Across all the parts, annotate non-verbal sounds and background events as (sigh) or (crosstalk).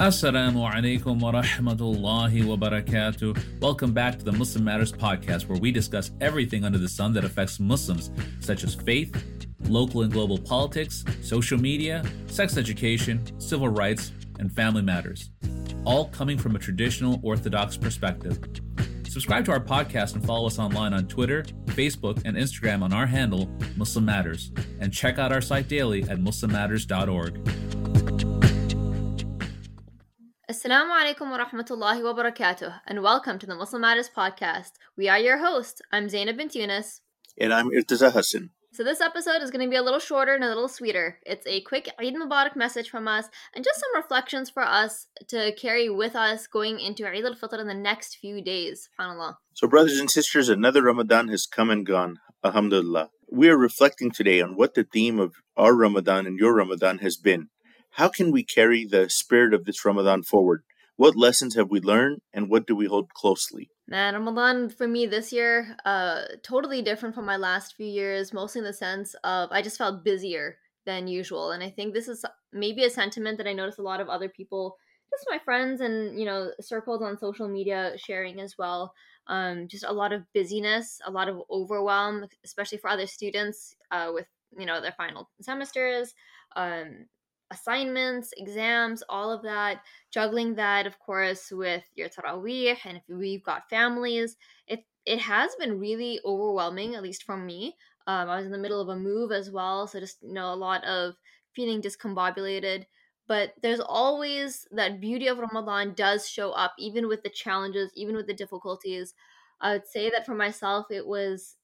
Assalamu alaikum wa rahmatullahi wa barakatuh. Welcome back to the Muslim Matters podcast, where we discuss everything under the sun that affects Muslims, such as faith, local and global politics, social media, sex education, civil rights, and family matters, all coming from a traditional Orthodox perspective. Subscribe to our podcast and follow us online on Twitter, Facebook, and Instagram on our handle, Muslim Matters, and check out our site daily at muslimmatters.org. Assalamu alaikum wa rahmatullahi wa barakatuh, and welcome to the Muslim Matters podcast. We are your hosts. I'm Zainab bint Younus. And I'm Irtiza Hasan. So, this episode is going to be a little shorter and a little sweeter. It's a quick Eid Mubarak message from us and just some reflections for us to carry with us going into Eid al Fitr in the next few days. SubhanAllah. So, brothers and sisters, another Ramadan has come and gone. Alhamdulillah. We are reflecting today on what the theme of our Ramadan and your Ramadan has been. How can we carry the spirit of this Ramadan forward? What lessons have we learned and what do we hold closely? Man, Ramadan for me this year, uh, totally different from my last few years, mostly in the sense of I just felt busier than usual. And I think this is maybe a sentiment that I notice a lot of other people, just my friends and, you know, circles on social media sharing as well. Um, just a lot of busyness, a lot of overwhelm, especially for other students uh, with, you know, their final semesters. Um, assignments, exams, all of that, juggling that, of course, with your tarawih, and if we've got families, it it has been really overwhelming, at least from me. Um, I was in the middle of a move as well, so just you know a lot of feeling discombobulated. But there's always that beauty of Ramadan does show up, even with the challenges, even with the difficulties. I would say that for myself, it was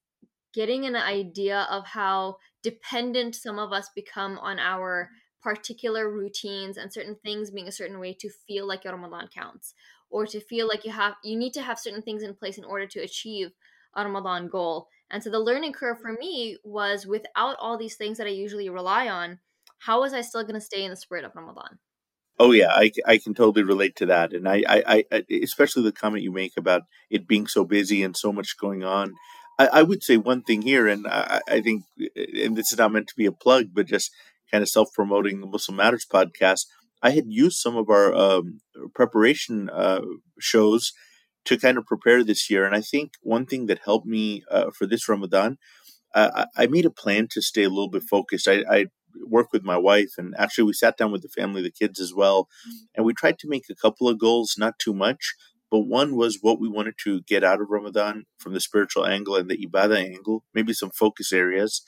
getting an idea of how dependent some of us become on our particular routines and certain things being a certain way to feel like your Ramadan counts or to feel like you have you need to have certain things in place in order to achieve a Ramadan goal. And so the learning curve for me was without all these things that I usually rely on, how was I still going to stay in the spirit of Ramadan? Oh yeah, I, I can totally relate to that, and I, I, I especially the comment you make about it being so busy and so much going on. I, I would say one thing here, and I, I think, and this is not meant to be a plug, but just kind of self promoting the Muslim Matters podcast, I had used some of our um, preparation uh, shows to kind of prepare this year. And I think one thing that helped me uh, for this Ramadan, I made a plan to stay a little bit focused. I, I work with my wife, and actually, we sat down with the family, the kids as well, and we tried to make a couple of goals, not too much. But one was what we wanted to get out of Ramadan from the spiritual angle and the ibadah angle, maybe some focus areas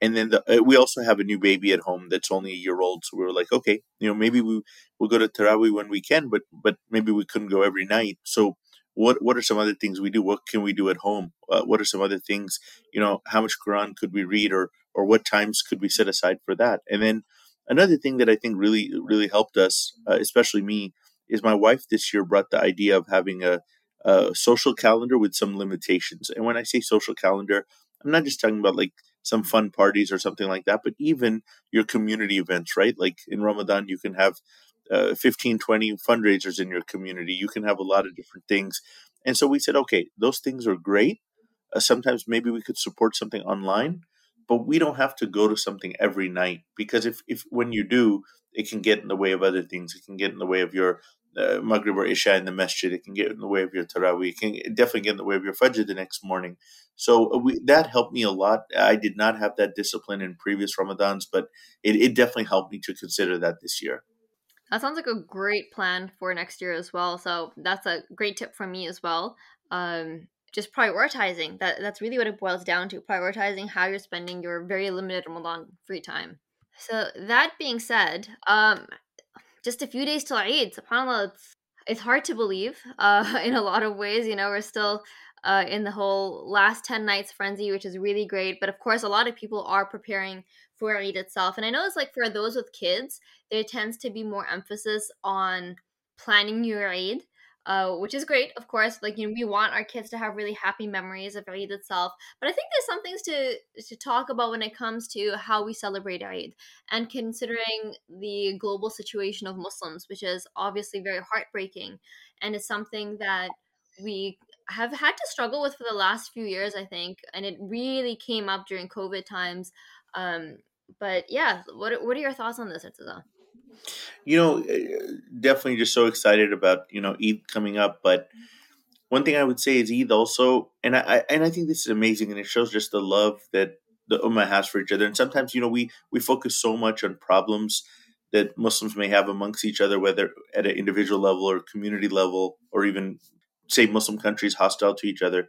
and then the, uh, we also have a new baby at home that's only a year old so we were like okay you know maybe we we'll go to tarawih when we can but but maybe we couldn't go every night. So what what are some other things we do? What can we do at home? Uh, what are some other things you know how much quran could we read or or what times could we set aside for that? And then another thing that i think really really helped us uh, especially me is my wife this year brought the idea of having a, a social calendar with some limitations. And when i say social calendar i'm not just talking about like some fun parties or something like that, but even your community events, right? Like in Ramadan, you can have uh, 15, 20 fundraisers in your community. You can have a lot of different things. And so we said, okay, those things are great. Uh, sometimes maybe we could support something online, but we don't have to go to something every night because if, if when you do, it can get in the way of other things. It can get in the way of your uh, Maghrib or Isha in the masjid. It can get in the way of your Taraweeh. It can definitely get in the way of your Fajr the next morning. So uh, we, that helped me a lot. I did not have that discipline in previous Ramadans, but it, it definitely helped me to consider that this year. That sounds like a great plan for next year as well. So that's a great tip from me as well. Um, just prioritizing. That that's really what it boils down to. Prioritizing how you're spending your very limited Ramadan free time. So that being said, um, just a few days till Eid. SubhanAllah, it's, it's hard to believe uh, (laughs) in a lot of ways. You know, we're still uh, in the whole last 10 nights frenzy, which is really great. But of course, a lot of people are preparing for Eid itself. And I know it's like for those with kids, there tends to be more emphasis on planning your Eid uh, which is great, of course. Like you know, we want our kids to have really happy memories of Eid itself. But I think there's some things to to talk about when it comes to how we celebrate Eid, and considering the global situation of Muslims, which is obviously very heartbreaking, and it's something that we have had to struggle with for the last few years, I think, and it really came up during COVID times. Um, but yeah, what what are your thoughts on this, Irtiza? You know, eh, definitely just so excited about you know Eid coming up. But one thing I would say is Eid also, and I and I think this is amazing, and it shows just the love that the ummah has for each other. And sometimes you know we we focus so much on problems that Muslims may have amongst each other, whether at an individual level or community level, or even say Muslim countries hostile to each other.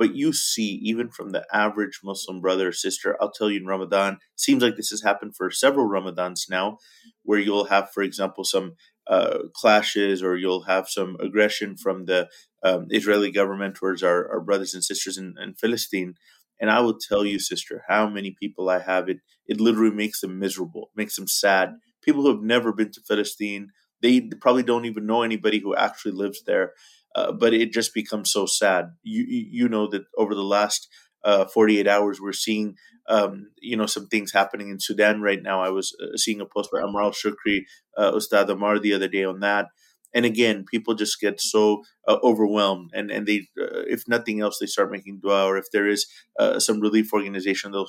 But you see, even from the average Muslim brother or sister, I'll tell you in Ramadan, seems like this has happened for several Ramadans now, where you'll have, for example, some uh, clashes or you'll have some aggression from the um, Israeli government towards our, our brothers and sisters in, in Palestine. And I will tell you, sister, how many people I have it. It literally makes them miserable, makes them sad. People who have never been to Palestine, they probably don't even know anybody who actually lives there. Uh, but it just becomes so sad. You you know that over the last uh, 48 hours, we're seeing um, you know some things happening in Sudan right now. I was uh, seeing a post by Ammar Alshukry, uh, Ustad Ammar, the other day on that. And again, people just get so uh, overwhelmed, and and they, if nothing else, they start making dua, or if there is some relief organization, they'll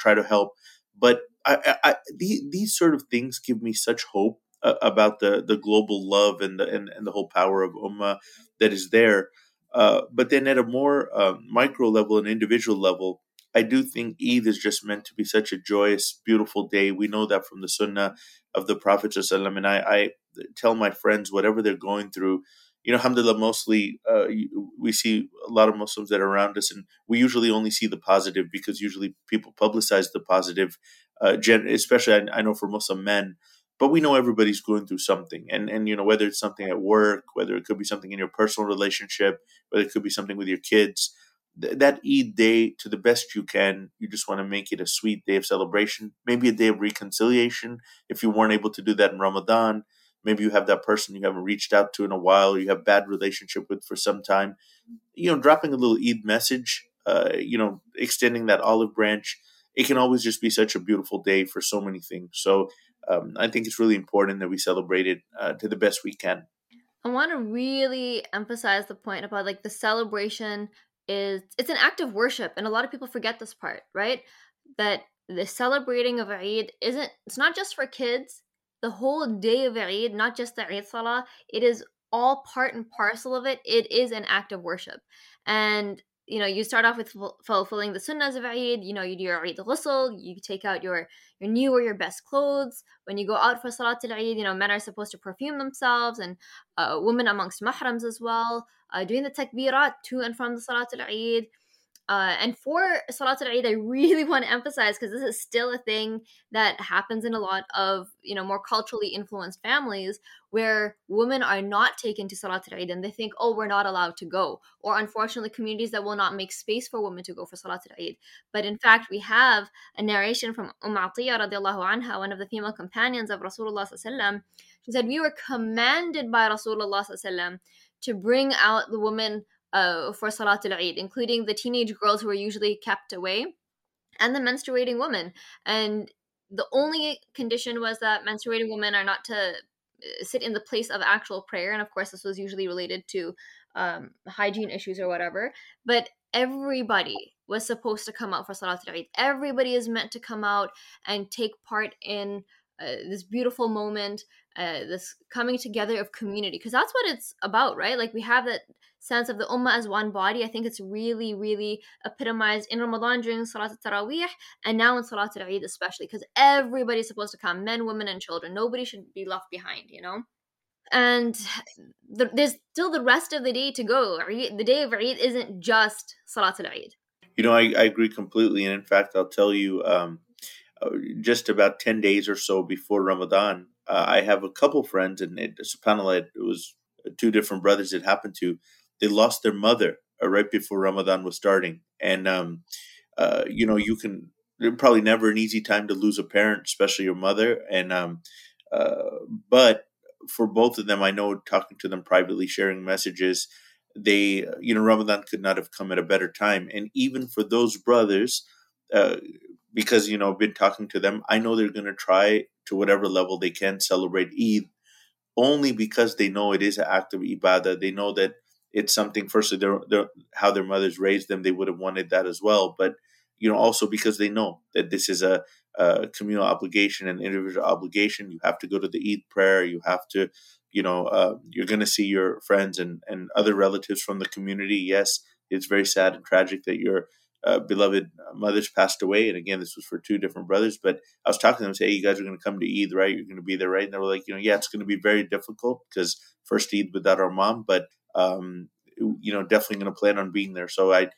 try to help. But I, I, I, these sort of things give me such hope uh, about the the global love and the and, and the whole power of ummah that is there. Uh, but then at a more uh, micro level and individual level, I do think Eid is just meant to be such a joyous, beautiful day. We know that from the Sunnah of the Prophet and I, I tell my friends whatever they're going through. You know, alhamdulillah, mostly uh, we see a lot of Muslims that are around us, and we usually only see the positive because usually people publicize the positive. Uh, especially, I, I know for Muslim men, but we know everybody's going through something. And and you know whether it's something at work whether it could be something in your personal relationship whether it could be something with your kids th- that eid day to the best you can you just want to make it a sweet day of celebration maybe a day of reconciliation if you weren't able to do that in ramadan. Maybe you have that person you haven't reached out to in a while you have bad relationship with for some time. You know dropping a little eid message uh, you know extending that olive branch it can always just be such a beautiful day for so many things. So um, I think it's really important that we celebrate it uh, to the best we can. I want to really emphasize the point about like the celebration is it's an act of worship, and a lot of people forget this part, right? That the celebrating of Eid isn't it's not just for kids. The whole day of Eid, not just the Eid Salah, it is all part and parcel of it. It is an act of worship. And you know, you start off with fulfilling the sunnahs of Eid. You know, you do your Eid ghusl, you take out your your new or your best clothes. When you go out for Salat al Eid, you know, men are supposed to perfume themselves, and uh, women amongst mahrams as well. Uh, doing the takbirat to and from the Salat al Eid. Uh, and for Salat al-Eid, I really (laughs) want to emphasize because this is still a thing that happens in a lot of you know more culturally influenced families where women are not taken to Salat al-Eid and they think, oh, we're not allowed to go, or unfortunately, communities that will not make space for women to go for Salat al-Eid. But in fact, we have a narration from Umm Atiyah radiallahu anha, one of the female companions of Rasulullah sallallahu She said, we were commanded by Rasulullah sallallahu to bring out the woman uh, for Salatul Eid, including the teenage girls who are usually kept away and the menstruating women. And the only condition was that menstruating women are not to uh, sit in the place of actual prayer. And of course, this was usually related to um, hygiene issues or whatever. But everybody was supposed to come out for Salatul Eid. Everybody is meant to come out and take part in uh, this beautiful moment, uh, this coming together of community, because that's what it's about, right? Like we have that sense of the ummah as one body. I think it's really, really epitomized in Ramadan during Salat al-Taraweeh and now in Salat al-Eid especially, because everybody's supposed to come, men, women, and children. Nobody should be left behind, you know? And the, there's still the rest of the day to go. The day of Eid isn't just Salat al-Eid. You know, I, I agree completely. And in fact, I'll tell you, um, just about 10 days or so before Ramadan, uh, I have a couple friends, and it, subhanAllah, it was two different brothers it happened to. They lost their mother uh, right before Ramadan was starting. And, um, uh, you know, you can, probably never an easy time to lose a parent, especially your mother. And, um, uh, but for both of them, I know talking to them privately, sharing messages, they, you know, Ramadan could not have come at a better time. And even for those brothers, uh, because you know I've been talking to them. I know they're going to try to whatever level they can celebrate Eid, only because they know it is an act of ibadah. They know that it's something. Firstly, they're, how their mothers raised them, they would have wanted that as well. But you know, also because they know that this is a uh, communal obligation and individual obligation. You have to go to the Eid prayer. You have to, you know, uh, you're going to see your friends and, and other relatives from the community. Yes, it's very sad and tragic that your uh, beloved mothers passed away. And again, this was for two different brothers. But I was talking to them, say, hey, you guys are going to come to Eid, right? You're going to be there, right? And they were like, you know, yeah, it's going to be very difficult because first Eid without our mom, but um, you know, definitely going to plan on being there. So I,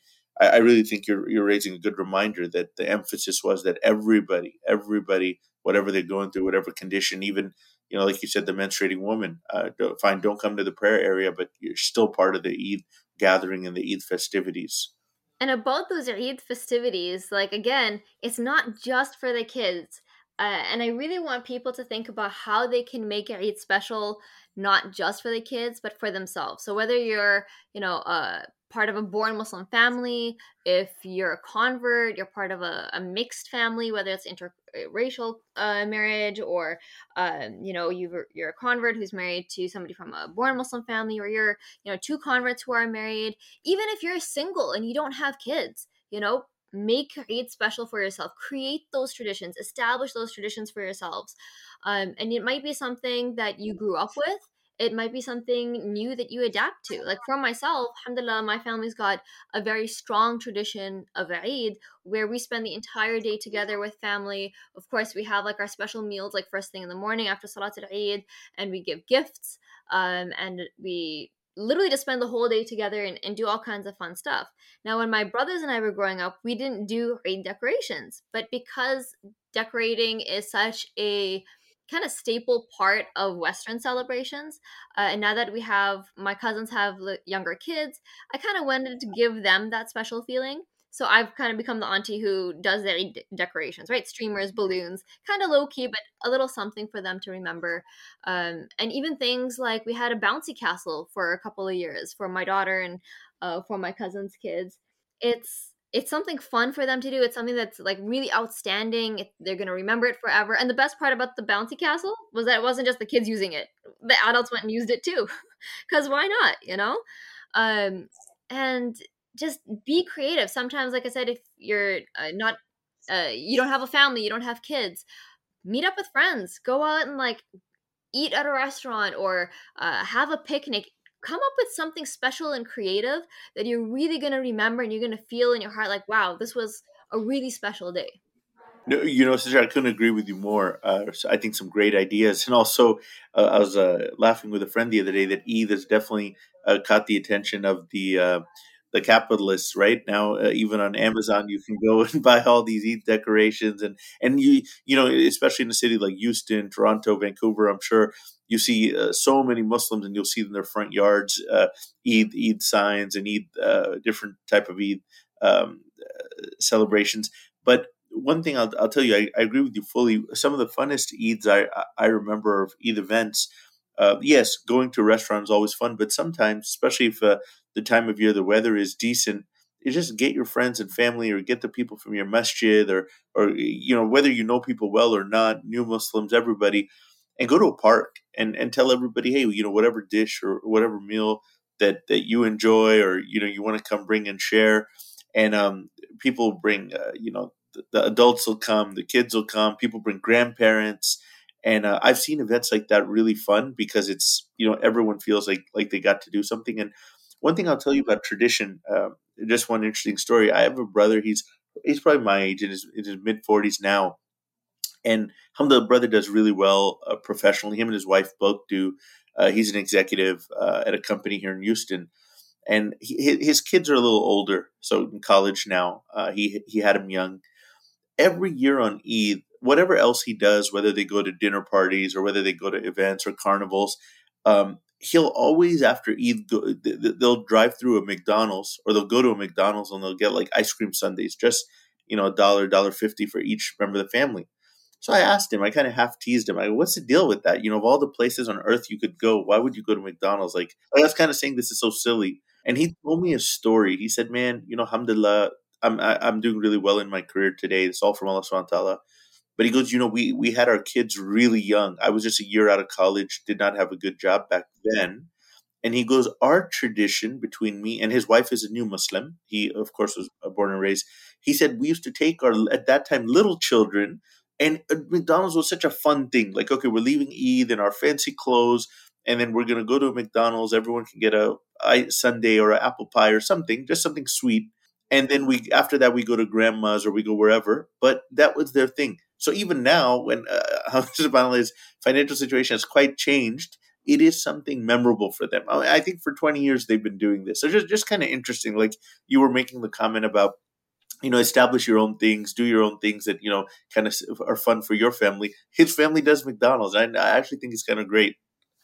I really think you're you're raising a good reminder that the emphasis was that everybody, everybody, whatever they're going through, whatever condition, even you know, like you said, the menstruating woman, uh, don't, fine, don't come to the prayer area, but you're still part of the Eid gathering and the Eid festivities. And about those Eid festivities, like again, it's not just for the kids. Uh, and I really want people to think about how they can make Eid special, not just for the kids, but for themselves. So whether you're, you know, uh, part of a born Muslim family, if you're a convert, you're part of a, a mixed family, whether it's interracial uh, marriage or, um, you know, you are a convert who's married to somebody from a born Muslim family, or you're, you know, two converts who are married. Even if you're single and you don't have kids, you know, make Eid special for yourself. Create those traditions, establish those traditions for yourselves. Um, and it might be something that you grew up with it might be something new that you adapt to. Like for myself, alhamdulillah, my family's got a very strong tradition of Eid where we spend the entire day together with family. Of course, we have like our special meals like first thing in the morning after Salat al-Eid and we give gifts um, and we literally just spend the whole day together and, and do all kinds of fun stuff. Now, when my brothers and I were growing up, we didn't do Eid decorations, but because decorating is such a kind of staple part of Western celebrations. Uh, and now that we have my cousins have younger kids, I kind of wanted to give them that special feeling. So I've kind of become the auntie who does their decorations, right? Streamers, balloons, kind of low key, but a little something for them to remember. Um, and even things like we had a bouncy castle for a couple of years for my daughter and uh, for my cousin's kids. It's it's something fun for them to do. It's something that's like really outstanding. they're to remember it forever. And the best part about the bouncy castle was that it wasn't just the kids using it. The adults went and used it too. (laughs) Cuz why not, you know? Um and just be creative. Sometimes like I said if you're uh, not uh, you don't have a family, you don't have kids, meet up with friends. Go out and like eat at a restaurant or uh, have a picnic come up with something special and creative that you're really going to remember and you're going to feel in your heart like wow this was a really special day no, you know, sister, I couldn't agree with you more. Uh, I think some great ideas, and also uh, I was uh, laughing with a friend the other day that Eid has definitely uh, caught the attention of the uh, the capitalists right now uh, even on amazon you can go (laughs) and buy all these Eid decorations and and you you know especially in a city like houston toronto vancouver i'm sure you see uh, so many muslims and you'll see in their front yards uh, eid eid signs and eid uh, different type of eid um, uh, celebrations but one thing I'll, I'll tell you, I, I, agree with you fully. Some of the funnest Eids I, I remember of Eid events uh, yes, going to a restaurant is always fun, but sometimes, especially if uh, the time of year the weather is decent, you just get your friends and family or get the people from your masjid or, or you know, whether you know people well or not, new Muslims, everybody, and go to a park and, and tell everybody, hey, you know, whatever dish or whatever meal that, that you enjoy or, you know, you want to come bring and share. And um, people bring, uh, you know, the, adults will come, the kids will come, people bring grandparents and uh, I've seen events like that really fun because it's you know everyone feels like like they got to do something. And one thing I'll tell you about tradition, uh, just one interesting story. I have a brother. He's he's probably my age in his, in his mid forties now, and the brother does really well uh, professionally. Him and his wife both do. Uh, he's an executive uh, at a company here in Houston, and he, his kids are a little older, so in college now. Uh, he he had him young. Every year on Eid, whatever else he does, whether they go to dinner parties or whether they go to events or carnivals, um, he'll always after Eid go, they'll drive through a McDonald's or they'll go to a McDonald's and they'll get like ice cream sundaes, just you know a dollar, dollar fifty for each member of the family. So I asked him, I kind of half teased him, I what's the deal with that? You know, of all the places on earth you could go, why would you go to McDonald's? Like, I was kind of saying this is so silly. And he told me a story. He said, man, you know, alhamdulillah, I'm, I, am i am doing really well in my career today. It's all from Allah subhanahu wa ta'ala. But he goes, you know, we we had our kids really young. I was just a year out of college, did not have a good job back then. And he goes, our tradition between me and his wife is a new Muslim. He, of course, was uh, born and raised. He said we used to take our at that time little children And uh, McDonald's was such a fun thing. Like, okay, we're leaving Eid in our fancy clothes, and then we're gonna go to McDonald's. Everyone can get a, a sundae or an apple pie or something, just something sweet. And then we after that we go to grandma's or we go wherever. But that was their thing. So even now, when uh, (laughs) financial situation has quite changed, it is something memorable for them. I think for 20 years they've been doing this. So just just kind of interesting. Like you were making the comment about you know establish your own things do your own things that you know kind of are fun for your family his family does mcdonald's i, I actually think it's kind of great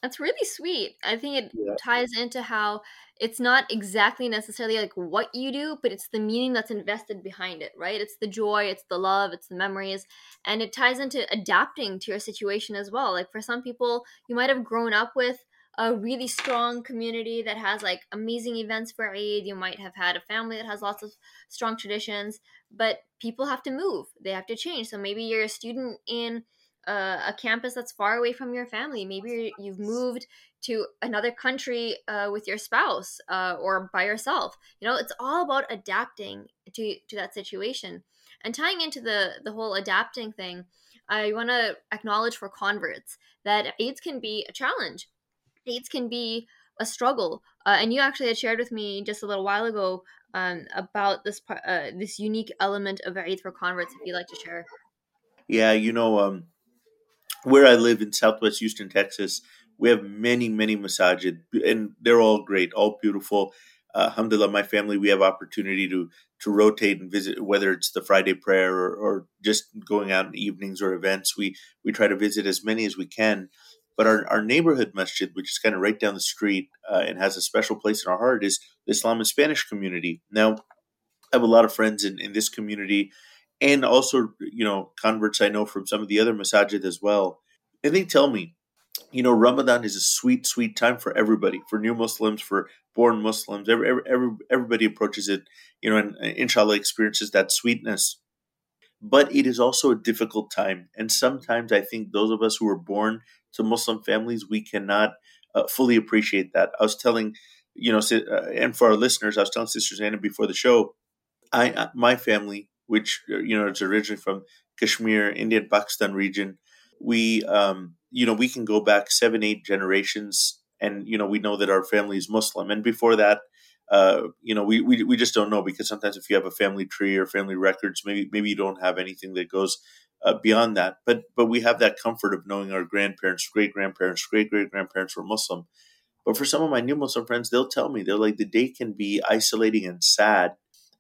that's really sweet i think it yeah. ties into how it's not exactly necessarily like what you do, but it's the meaning that's invested behind it, right? It's the joy, it's the love, it's the memories, and it ties into adapting to your situation as well. Like for some people, you might have grown up with a really strong community that has like amazing events for Eid. You might have had a family that has lots of strong traditions, but people have to move, they have to change. So maybe you're a student in a campus that's far away from your family. Maybe you've moved to another country uh, with your spouse uh, or by yourself. You know, it's all about adapting to to that situation. And tying into the the whole adapting thing, I want to acknowledge for converts that Eids can be a challenge. Eids can be a struggle. Uh, and you actually had shared with me just a little while ago um, about this uh, this unique element of Eids for converts. If you'd like to share. Yeah, you know, um, where I live in Southwest Houston, Texas, we have many, many masajid, and they're all great, all beautiful. Uh, alhamdulillah, my family, we have opportunity to to rotate and visit, whether it's the Friday prayer or, or just going out in evenings or events. We we try to visit as many as we can. But our, our neighborhood masjid, which is kind of right down the street uh, and has a special place in our heart, is the IslamInSpanish community. Now, I have a lot of friends in, in this community and also, you know, converts I know from some of the other masajid as well. And they tell me you know, Ramadan is a sweet, sweet time for everybody, for new Muslims, for born Muslims. Every, every, every, everybody approaches it, you know, and inshallah experiences that sweetness. But it is also a difficult time. And sometimes I think those of us who were born to Muslim families, we cannot uh, fully appreciate that. I was telling, you know, uh, and for our listeners, I was telling Sister Anna before the show, I, uh, my family, which, uh, you know, is originally from Kashmir, Indian Pakistan region, we, um, you know, we can go back seven, eight generations, and you know, we know that our family is Muslim. And before that, uh, you know, we, we we just don't know because sometimes if you have a family tree or family records, maybe maybe you don't have anything that goes uh, beyond that. But but we have that comfort of knowing our grandparents, great grandparents, great great grandparents were Muslim. But for some of my new Muslim friends, they'll tell me they're like the day can be isolating and sad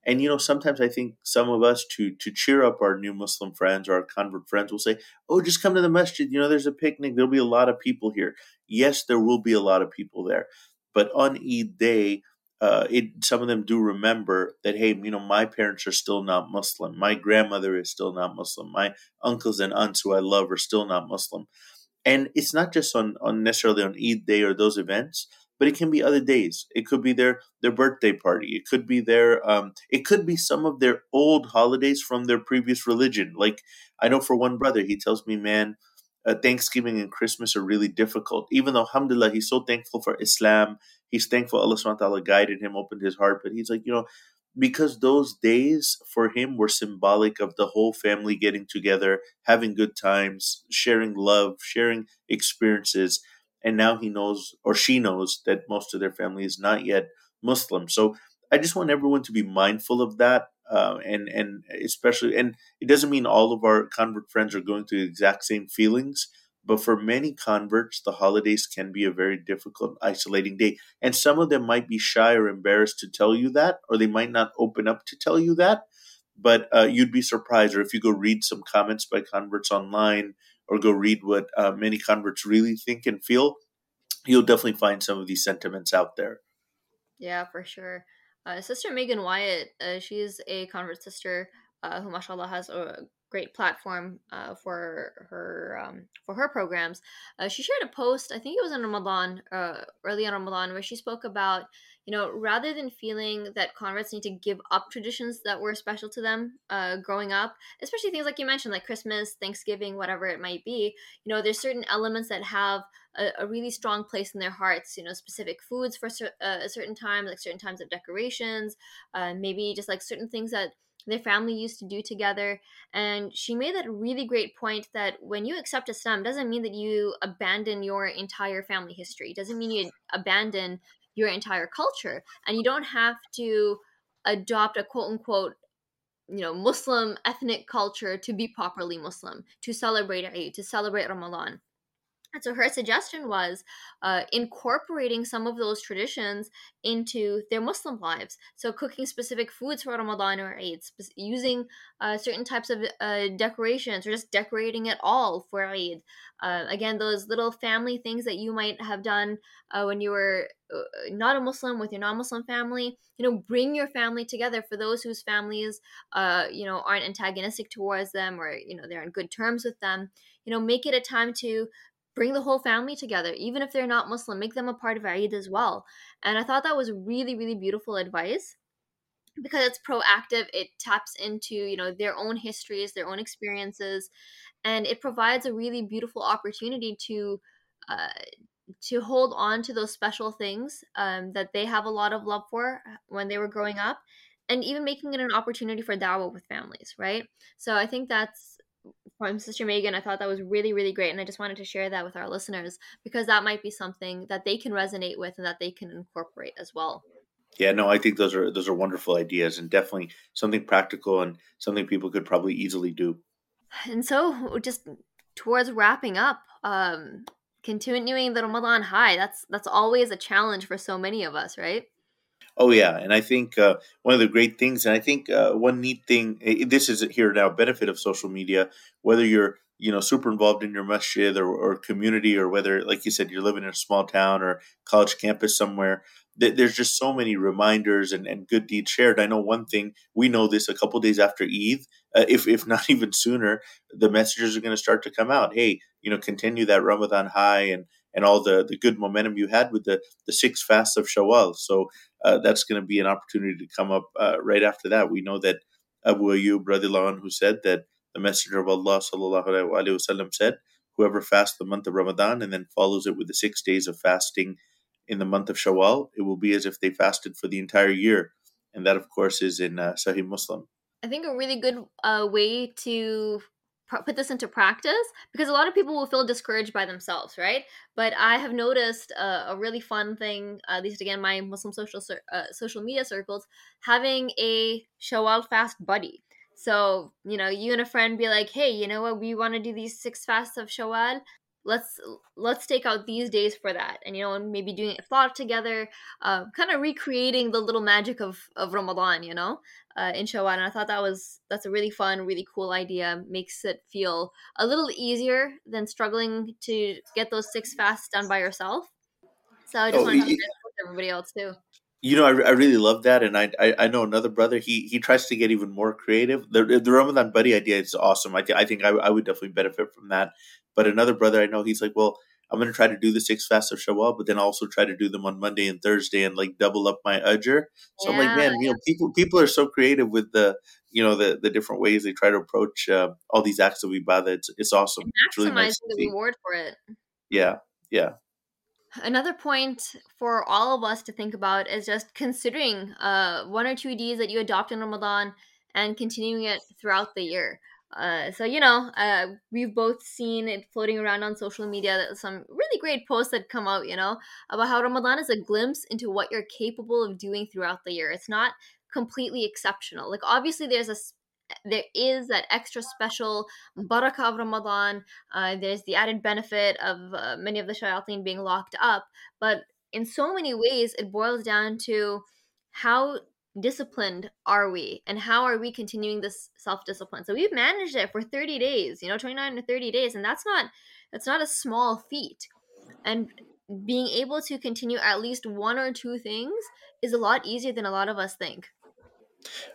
and you know, sometimes I think some of us to to cheer up our new Muslim friends or our convert friends will say, "Oh, just come to the masjid. You know, there's a picnic. There'll be a lot of people here." Yes, there will be a lot of people there, but on Eid day, uh, it some of them do remember that hey, you know, my parents are still not Muslim. My grandmother is still not Muslim. My uncles and aunts who I love are still not Muslim. And it's not just on, on necessarily on Eid day or those events but it can be other days. It could be their their birthday party. It could be their um, it could be some of their old holidays from their previous religion. Like I know for one brother, he tells me, man, uh, Thanksgiving and Christmas are really difficult. Even though, alhamdulillah, he's so thankful for Islam. He's thankful Allah SWT guided him, opened his heart. But he's like, you know, because those days for him were symbolic of the whole family getting together, having good times, sharing love, sharing experiences and now he knows or she knows that most of their family is not yet Muslim. So I just want everyone to be mindful of that, uh, and and especially, and it doesn't mean all of our convert friends are going through the exact same feelings. But for many converts, the holidays can be a very difficult, isolating day. And some of them might be shy or embarrassed to tell you that, or they might not open up to tell you that. But uh, you'd be surprised, or if you go read some comments by converts online, or go read what uh, many converts really think and feel, you'll definitely find some of these sentiments out there. Yeah, for sure. Uh, sister Megan Wyatt, uh, she's a convert sister uh, who, mashallah, has a great platform uh, for her um, for her programs. Uh, she shared a post, I think it was in Ramadan, uh, early in Ramadan, where she spoke about you know, rather than feeling that converts need to give up traditions that were special to them uh, growing up, especially things like you mentioned, like Christmas, Thanksgiving, whatever it might be, you know, there's certain elements that have a, a really strong place in their hearts, you know, specific foods for cer- uh, a certain time, like certain times of decorations, uh, maybe just like certain things that their family used to do together. And she made that really great point that when you accept Islam, doesn't mean that you abandon your entire family history. It doesn't mean you abandon your entire culture. And you don't have to adopt a quote unquote you know muslim ethnic culture to be properly muslim to celebrate eid to celebrate ramadan and so her suggestion was uh, incorporating some of those traditions into their Muslim lives. So cooking specific foods for Ramadan or Eid, using uh, certain types of uh, decorations, or just decorating it all for Eid. Uh, again, those little family things that you might have done uh, when you were uh, not a Muslim with your non-Muslim family. You know, bring your family together. For those whose families, you know, aren't antagonistic towards them, or you know, they're on good terms with them. You know, make it a time to bring the whole family together even if they're not muslim make them a part of eid as well. And i thought that was really really beautiful advice because it's proactive. It taps into you know their own histories their own experiences and it provides a really beautiful opportunity to uh, to hold on to those special things um, that they have a lot of love for uh, when they were growing up and even making it an opportunity for dawah with families right? So i think that's from Sister Megan. I thought that was really, really great. And I just wanted to share that with our listeners because that might be something that they can resonate with and that they can incorporate as well. Yeah, no, I think those are those are wonderful ideas and definitely something practical and something people could probably easily do. And so just towards wrapping up, um, continuing the Ramadan high, that's that's always a challenge for so many of us, right? Oh yeah, and I think uh, one of the great things, and I think uh, one neat thing, this is here now benefit of social media. Whether you're you know super involved in your masjid or, or community, or whether like you said you're living in a small town or college campus somewhere, th- there's just so many reminders and, and good deeds shared. I know one thing we know this a couple days after Eid, uh, if if (laughs) not even sooner, the messages are going to start to come out. Hey, you know, continue that Ramadan high and and all the, the good momentum you had with the, the six fasts of Shawwal. So uh, that's going to be an opportunity to come up uh, right after that. We know that Abu Ayyub radiallahu who said that the Messenger of Allah sallallahu alaihi wasallam said, whoever fasts the month of Ramadan and then follows it with the six days of fasting in the month of Shawwal, it will be as if they fasted for the entire year. And that, of course, is in uh, Sahih Muslim. I think a really good uh, way to put this into practice because a lot of people will feel discouraged by themselves right? But i have noticed uh, a really fun thing uh, at least again my muslim social uh, social media circles having a shawwal fast buddy. So you know you and a friend be like hey you know what? We want to do these six fasts of shawwal let's let's take out these days for that and you know and maybe doing a thought together uh, kind of recreating the little magic of of ramadan you know uh, in Shawwal, and I thought that was that's a really fun, really cool idea. Makes it feel a little easier than struggling to get those six fasts done by yourself. So I just oh, want to with everybody else too. You know, I, I really love that, and I, I, I know another brother. He he tries to get even more creative. The the Ramadan buddy idea is awesome. I th- I think I, I would definitely benefit from that. But another brother I know, he's like, well, I'm going to try to do the six fasts of Shawwal, but then also try to do them on Monday and Thursday and like double up my ajr. So yeah, I'm like, man, you know, people people are so creative with the you know the the different ways they try to approach uh, all these acts of ibadah. It's it's awesome. And it's really nice the reward for it. Yeah, yeah. Another point for all of us to think about is just considering uh, one or two deeds that you adopt in Ramadan and continuing it throughout the year. Uh, so you know, uh, we've both seen it floating around on social media. Some really great posts that come out, you know, about how Ramadan is a glimpse into what you're capable of doing throughout the year. It's not completely exceptional. Like obviously, there's a there is that extra special barakah of Ramadan. Uh, there's the added benefit of uh, many of the shayateen being locked up, but in so many ways, it boils down to how disciplined are we and how are we continuing this self-discipline so we've managed it for 30 days you know 29 to 30 days and that's not that's not a small feat and being able to continue at least one or two things is a lot easier than a lot of us think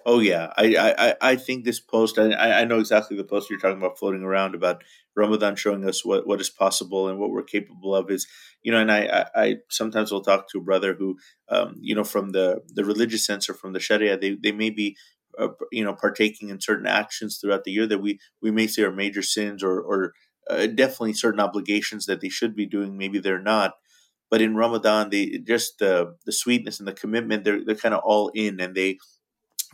Oh yeah, I I, I think this post. I I know exactly the post you're talking about floating around about Ramadan showing us what, what is possible and what we're capable of. Is you know, and I I, I sometimes will talk to a brother who, um, you know, from the the religious sense or from the Sharia, they they may be. Uh, you know, partaking in certain actions throughout the year that we we may say are major sins or or uh, definitely certain obligations that they should be doing. Maybe they're not, but in Ramadan, they just the the sweetness and the commitment. They're they're kind of all in, and they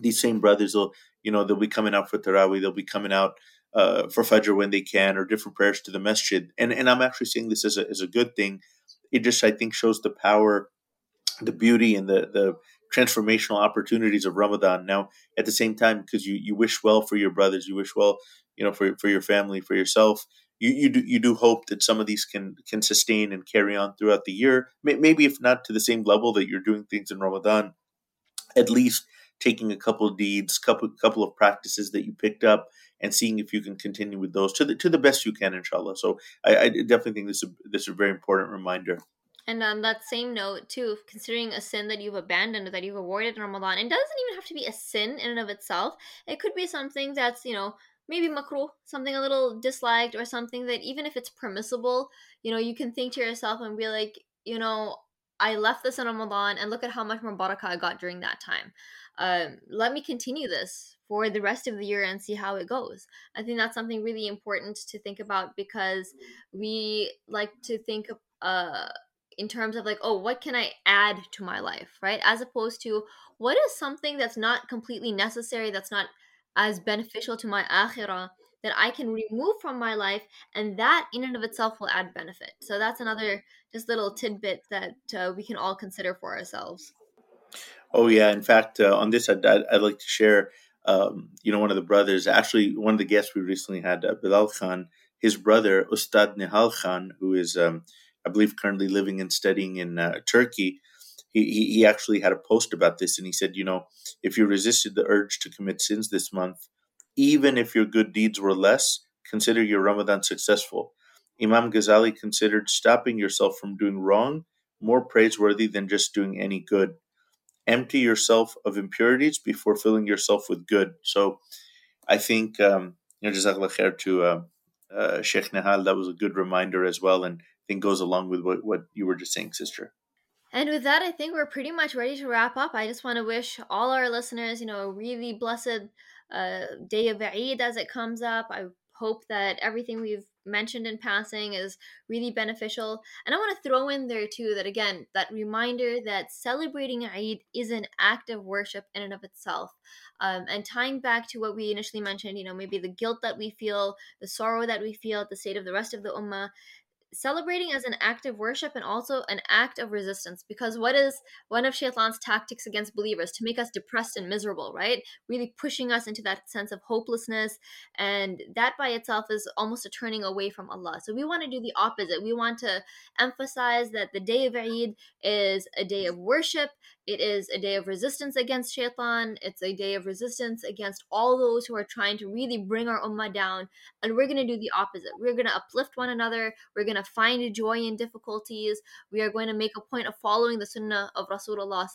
these same brothers will you know, they'll be coming out for Tarawih, they'll be coming out uh, for Fajr when they can, or different prayers to the masjid. And and I'm actually seeing this as a as a good thing. It just I think shows the power, the beauty, and the the transformational opportunities of Ramadan. Now, at the same time, because you you wish well for your brothers, you wish well, you know, for for your family, for yourself. You, you do you do hope that some of these can can sustain and carry on throughout the year. Maybe if not to the same level that you're doing things in Ramadan, at least taking a couple of deeds, couple couple of practices that you picked up, and seeing if you can continue with those to the to the best you can, inshallah. So I, I definitely think this is this is a very important reminder. And on that same note, too, considering a sin that you've abandoned, that you've avoided in Ramadan, it doesn't even have to be a sin in and of itself. It could be something that's, you know, maybe makruh, something a little disliked, or something that even if it's permissible, you know, you can think to yourself and be like, you know, I left this in Ramadan and look at how much more barakah I got during that time. Um, let me continue this for the rest of the year and see how it goes. I think that's something really important to think about because we like to think uh, in terms of like, oh, what can I add to my life, right? As opposed to what is something that's not completely necessary, that's not as beneficial to my akhirah that I can remove from my life, and that in and of itself will add benefit. So that's another just little tidbit that uh, we can all consider for ourselves. Oh yeah, in fact, uh, on this, I'd, I'd, like to share. Um, you know, one of the brothers, actually, one of the guests we recently had, uh, Bilal Khan, his brother Ustad Nihal Khan, who is, um, I believe, currently living and studying in uh, Turkey. He, he, he actually had a post about this, and he said, you know, if you resisted the urge to commit sins this month, even if your good deeds were less, consider your Ramadan successful. Imam Ghazali considered stopping yourself from doing wrong more praiseworthy than just doing any good. Empty yourself of impurities before filling yourself with good. So I think, um, you know, Jazakallah khair to uh, uh, Sheikh Nihal, that was a good reminder as well, and I think goes along with what, what you were just saying, sister. And with that, I think we're pretty much ready to wrap up. I just want to wish all our listeners, you know, a really blessed uh, day of Eid as it comes up. I hope that everything we've mentioned in passing is really beneficial. And I want to throw in there too that again, that reminder that celebrating Eid is an act of worship in and of itself. Um, and tying back to what we initially mentioned, you know, maybe the guilt that we feel, the sorrow that we feel at the state of the rest of the ummah, celebrating as an act of worship and also an act of resistance because what is one of shaitan's tactics against believers to make us depressed and miserable right really pushing us into that sense of hopelessness and that by itself is almost a turning away from allah so we want to do the opposite we want to emphasize that the day of eid is a day of worship it is a day of resistance against shaitan. It's a day of resistance against all those who are trying to really bring our ummah down. And we're going to do the opposite. We're going to uplift one another. We're going to find joy in difficulties. We are going to make a point of following the sunnah of Rasulullah.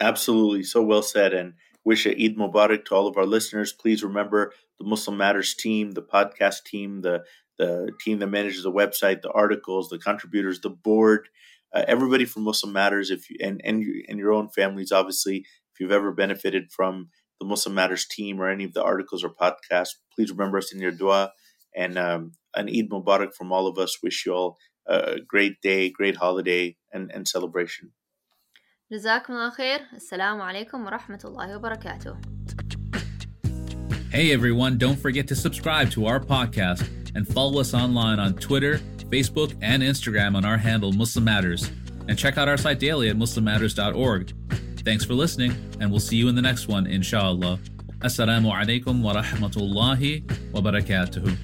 Absolutely. So well said. And wish a Eid Mubarak to all of our listeners. Please remember the Muslim Matters team, the podcast team, the the team that manages the website, the articles, the contributors, the board uh, everybody from Muslim Matters, if you and and and your own families, obviously, if you've ever benefited from the Muslim Matters team or any of the articles or podcasts, please remember us in your dua. And um, an Eid Mubarak from all of us. Wish you all a great day, great holiday, and, and celebration. جزاكم الله خير السلام عليكم ورحمة الله وبركاته Hey everyone, don't forget to subscribe to our podcast and follow us online on Twitter, Facebook, and Instagram on our handle Muslim Matters. And check out our site daily at muslimmatters.org. Thanks for listening, and we'll see you in the next one, inshallah. Assalamu alaikum wa rahmatullahi wa barakatuhu.